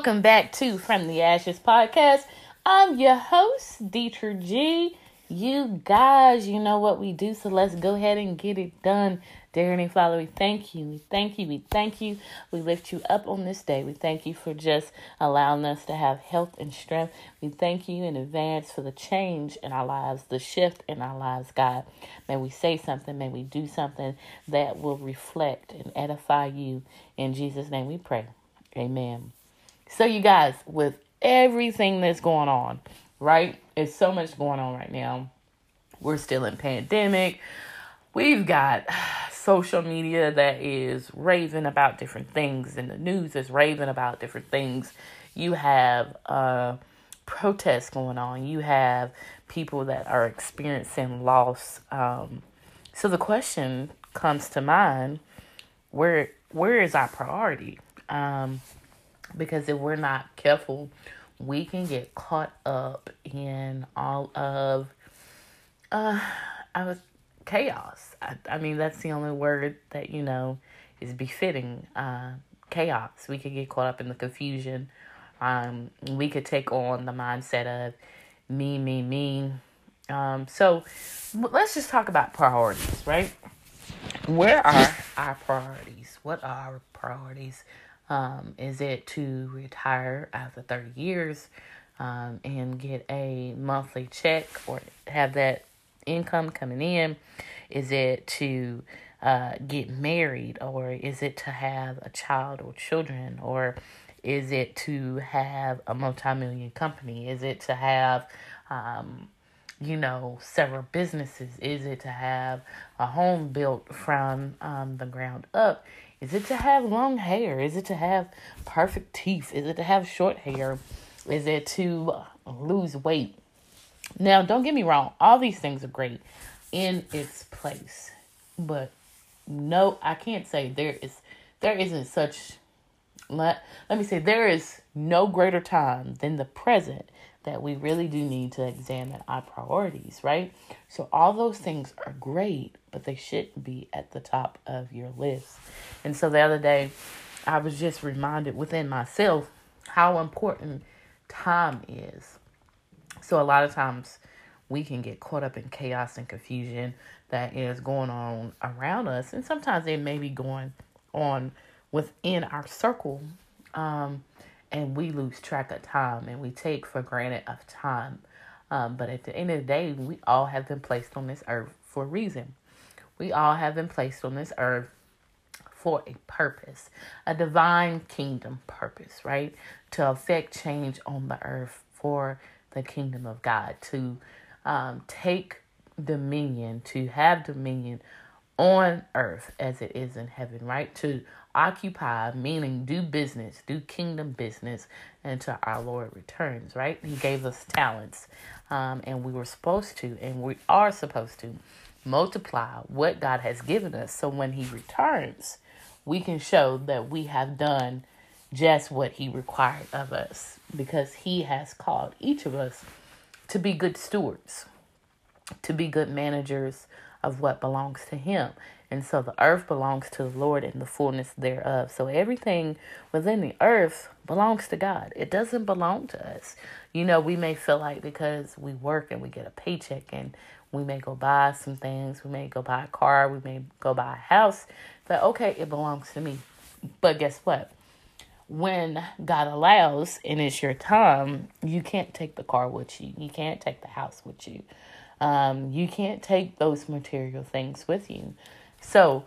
Welcome back to From the Ashes podcast. I'm your host, Dietrich G. You guys, you know what we do, so let's go ahead and get it done. Dear Heavenly Father, we thank you, we thank you, we thank you. We lift you up on this day. We thank you for just allowing us to have health and strength. We thank you in advance for the change in our lives, the shift in our lives, God. May we say something, may we do something that will reflect and edify you. In Jesus' name we pray. Amen. So, you guys, with everything that's going on, right? It's so much going on right now. We're still in pandemic. We've got social media that is raving about different things, and the news is raving about different things. You have uh, protests going on. You have people that are experiencing loss. Um, so the question comes to mind: where where is our priority? Um, because if we're not careful, we can get caught up in all of uh I was chaos. I, I mean that's the only word that you know is befitting uh chaos. We could get caught up in the confusion. Um we could take on the mindset of me me me. Um so let's just talk about priorities, right? Where are our priorities? What are our priorities? Um, is it to retire after 30 years um, and get a monthly check or have that income coming in? Is it to uh, get married or is it to have a child or children or is it to have a multi-million company? Is it to have, um, you know, several businesses? Is it to have a home built from um, the ground up? Is it to have long hair? Is it to have perfect teeth? Is it to have short hair? Is it to uh, lose weight? Now, don't get me wrong, all these things are great in its place. But no, I can't say there is there isn't such let let me say there is no greater time than the present that we really do need to examine our priorities, right? So all those things are great, but they shouldn't be at the top of your list. And so the other day, I was just reminded within myself how important time is. So a lot of times we can get caught up in chaos and confusion that is going on around us, and sometimes it may be going on within our circle. Um, and we lose track of time and we take for granted of time. Um, but at the end of the day, we all have been placed on this earth for a reason. We all have been placed on this earth for a purpose, a divine kingdom purpose, right? To affect change on the earth for the kingdom of God, to um, take dominion, to have dominion on earth as it is in heaven, right? To occupy, meaning do business, do kingdom business until our Lord returns, right? He gave us talents, um, and we were supposed to, and we are supposed to multiply what God has given us. So when He returns, we can show that we have done just what He required of us because He has called each of us to be good stewards, to be good managers of what belongs to Him. And so the earth belongs to the Lord and the fullness thereof. So everything within the earth belongs to God. It doesn't belong to us. You know, we may feel like because we work and we get a paycheck and we may go buy some things, we may go buy a car, we may go buy a house, that okay, it belongs to me. But guess what? When God allows and it's your time, you can't take the car with you. You can't take the house with you. Um, you can't take those material things with you. So,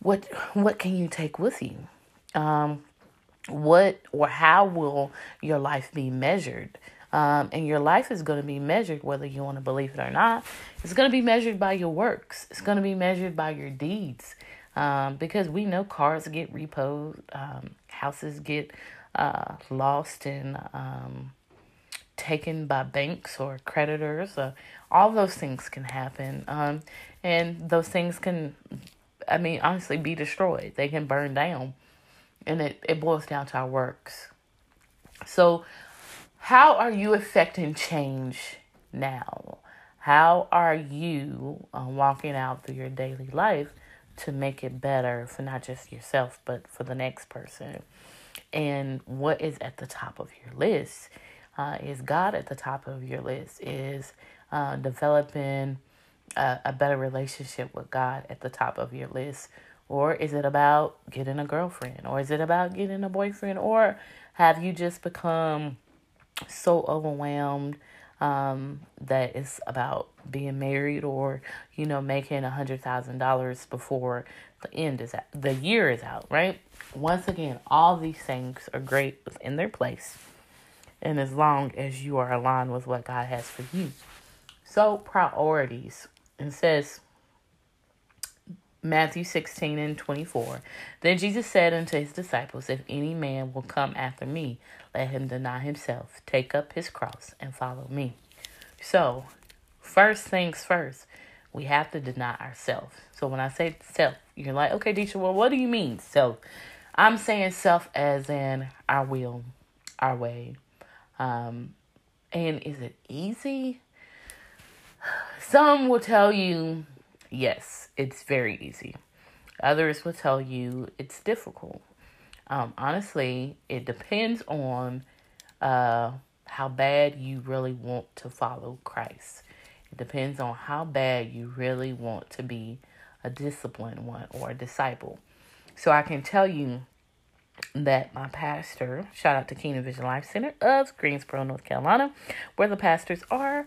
what what can you take with you? Um, what or how will your life be measured? Um, and your life is going to be measured whether you want to believe it or not. It's going to be measured by your works. It's going to be measured by your deeds. Um, because we know cars get repoed, um, houses get uh, lost and um, taken by banks or creditors. Uh, all those things can happen. Um, and those things can, I mean, honestly, be destroyed. They can burn down. And it, it boils down to our works. So, how are you affecting change now? How are you uh, walking out through your daily life to make it better for not just yourself, but for the next person? And what is at the top of your list? Uh, is God at the top of your list? Is uh, developing a, a better relationship with God at the top of your list? Or is it about getting a girlfriend? Or is it about getting a boyfriend? Or have you just become so overwhelmed um, that it's about being married or, you know, making a hundred thousand dollars before the end is out, the year is out, right? Once again, all these things are great within their place. And as long as you are aligned with what God has for you. So priorities. It says Matthew 16 and 24. Then Jesus said unto his disciples, If any man will come after me, let him deny himself, take up his cross, and follow me. So, first things first, we have to deny ourselves. So, when I say self, you're like, okay, teacher, well, what do you mean self? I'm saying self as in our will, our way. Um, and is it easy? Some will tell you yes, it's very easy. Others will tell you it's difficult. Um, honestly, it depends on uh, how bad you really want to follow Christ. It depends on how bad you really want to be a disciplined one or a disciple. So I can tell you that my pastor, shout out to Kingdom Vision Life Center of Greensboro, North Carolina, where the pastors are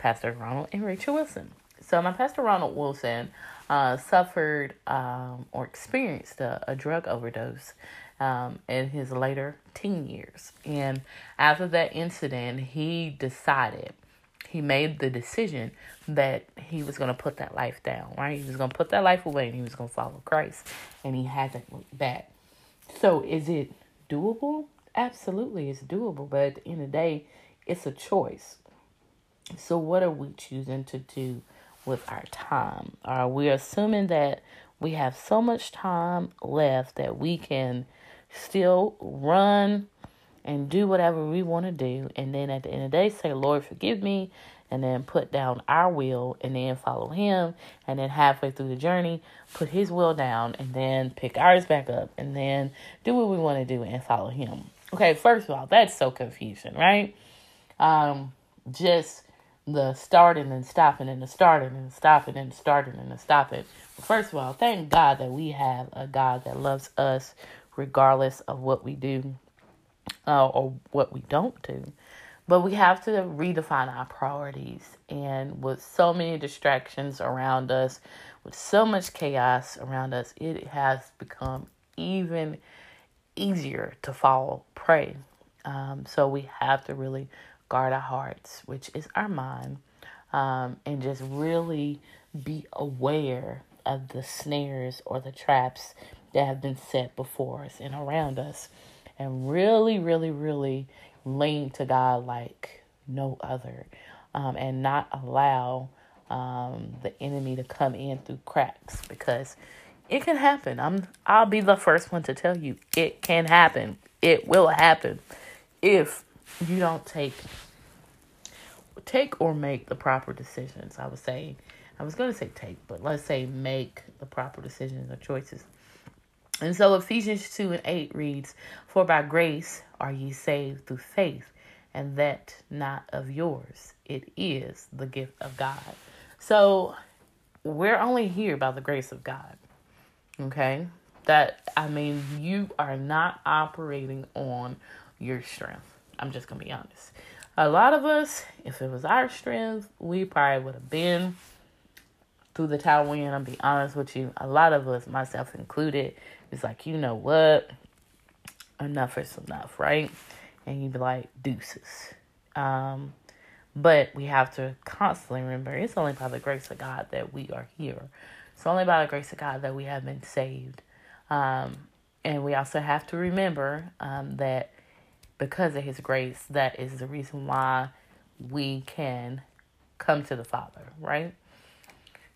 Pastor Ronald and Rachel Wilson. So my pastor Ronald Wilson uh, suffered um, or experienced a, a drug overdose um, in his later teen years, and after that incident, he decided he made the decision that he was going to put that life down. Right, he was going to put that life away, and he was going to follow Christ, and he hasn't looked back. So, is it doable? Absolutely, it's doable, but at the end of the day, it's a choice. So, what are we choosing to do with our time? Are we assuming that we have so much time left that we can still run and do whatever we want to do, and then at the end of the day, say, Lord, forgive me, and then put down our will and then follow Him, and then halfway through the journey, put His will down, and then pick ours back up, and then do what we want to do and follow Him. Okay, first of all, that's so confusing, right? Um, just the starting and stopping and the starting and stopping and starting and the stopping. But first of all, thank God that we have a God that loves us regardless of what we do uh, or what we don't do. But we have to redefine our priorities. And with so many distractions around us, with so much chaos around us, it has become even easier to fall prey. Um, so we have to really guard our hearts, which is our mind, um, and just really be aware of the snares or the traps that have been set before us and around us, and really, really, really lean to God like no other, um, and not allow um, the enemy to come in through cracks because it can happen. I'm I'll be the first one to tell you it can happen. It will happen if you don't take take or make the proper decisions. I was saying, I was going to say take, but let's say make the proper decisions or choices. And so Ephesians 2 and 8 reads, For by grace are ye saved through faith, and that not of yours. It is the gift of God. So we're only here by the grace of God. Okay? That, I mean, you are not operating on your strength. I'm just to be honest. A lot of us, if it was our strength, we probably would have been through the towel win. I'll be honest with you. A lot of us, myself included, is like, you know what? Enough is enough, right? And you'd be like, deuces. Um, but we have to constantly remember it's only by the grace of God that we are here. It's only by the grace of God that we have been saved. Um, and we also have to remember um, that because of his grace, that is the reason why we can come to the Father, right?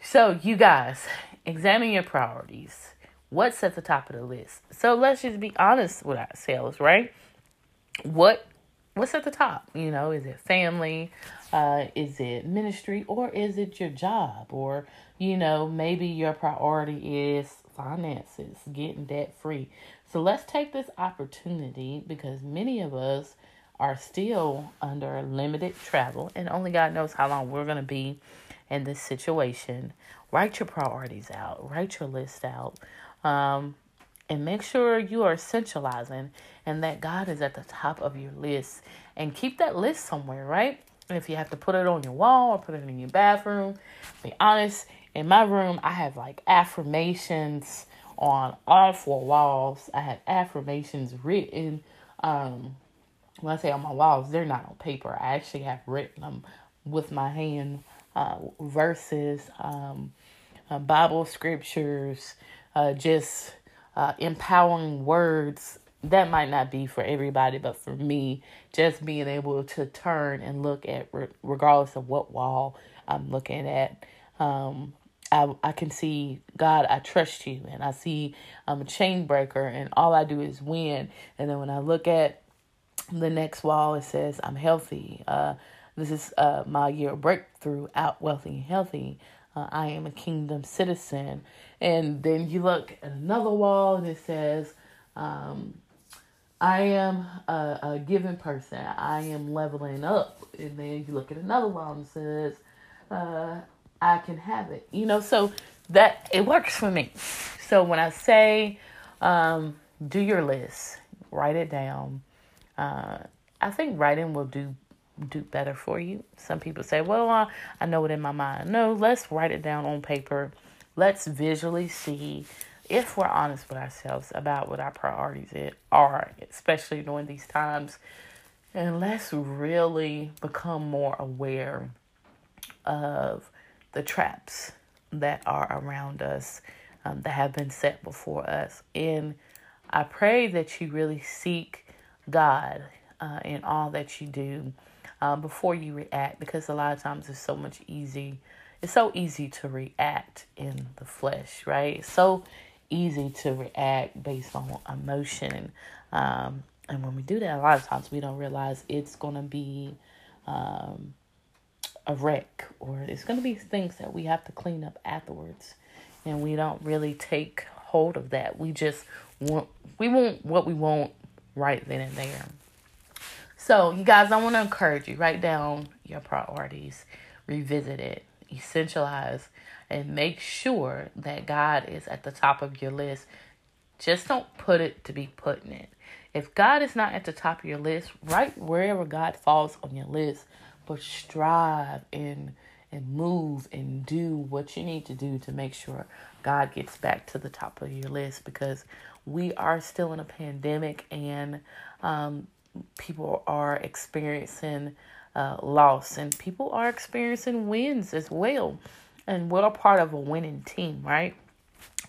So, you guys, examine your priorities. What's at the top of the list? So, let's just be honest with ourselves, right? What what's at the top? You know, is it family? Uh, is it ministry or is it your job? Or, you know, maybe your priority is finances, getting debt free. So let's take this opportunity because many of us are still under limited travel and only God knows how long we're going to be in this situation. Write your priorities out, write your list out, um, and make sure you are essentializing and that God is at the top of your list. And keep that list somewhere, right? If you have to put it on your wall or put it in your bathroom, be honest, in my room, I have like affirmations on all four walls. I have affirmations written. Um, when I say on my walls, they're not on paper. I actually have written them with my hand, uh, verses, um, uh, Bible scriptures, uh, just uh, empowering words. That might not be for everybody, but for me, just being able to turn and look at, regardless of what wall I'm looking at, um, I, I can see God, I trust you, and I see I'm a chain breaker, and all I do is win. And then when I look at the next wall, it says I'm healthy. Uh, this is uh, my year of breakthrough, out wealthy and healthy. Uh, I am a kingdom citizen. And then you look at another wall, and it says, um, I am a, a given person. I am leveling up. And then you look at another wall and says, uh, I can have it. You know, so that it works for me. So when I say um, do your list, write it down. Uh, I think writing will do do better for you. Some people say, "Well, uh, I know it in my mind." No, let's write it down on paper. Let's visually see if we're honest with ourselves about what our priorities are, especially during these times. And let's really become more aware of the traps that are around us um, that have been set before us. And I pray that you really seek God uh, in all that you do uh, before you react, because a lot of times it's so much easy. It's so easy to react in the flesh, right? It's so easy to react based on emotion. Um, and when we do that, a lot of times we don't realize it's going to be um, a wreck or it's going to be things that we have to clean up afterwards. And we don't really take hold of that. We just want we want what we want right then and there. So you guys i want to encourage you write down your priorities revisit it essentialize and make sure that god is at the top of your list. Just don't put it to be putting it. If god is not at the top of your list write wherever god falls on your list but strive and and move and do what you need to do to make sure God gets back to the top of your list because we are still in a pandemic and um, people are experiencing uh, loss and people are experiencing wins as well. And we're a part of a winning team, right?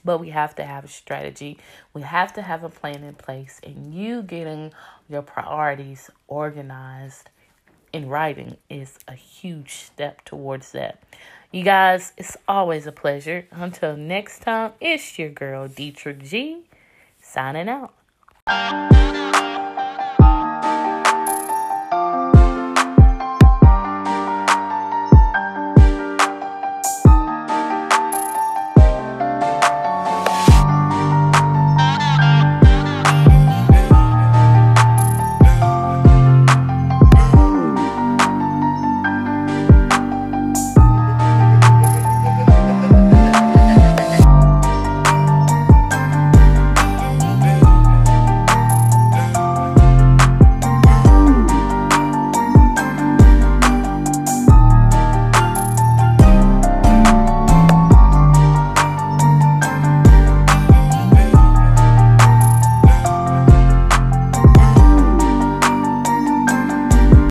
But we have to have a strategy. We have to have a plan in place. And you getting your priorities organized in writing is a huge step towards that. You guys, it's always a pleasure. Until next time, it's your girl, Dietrich G, signing out.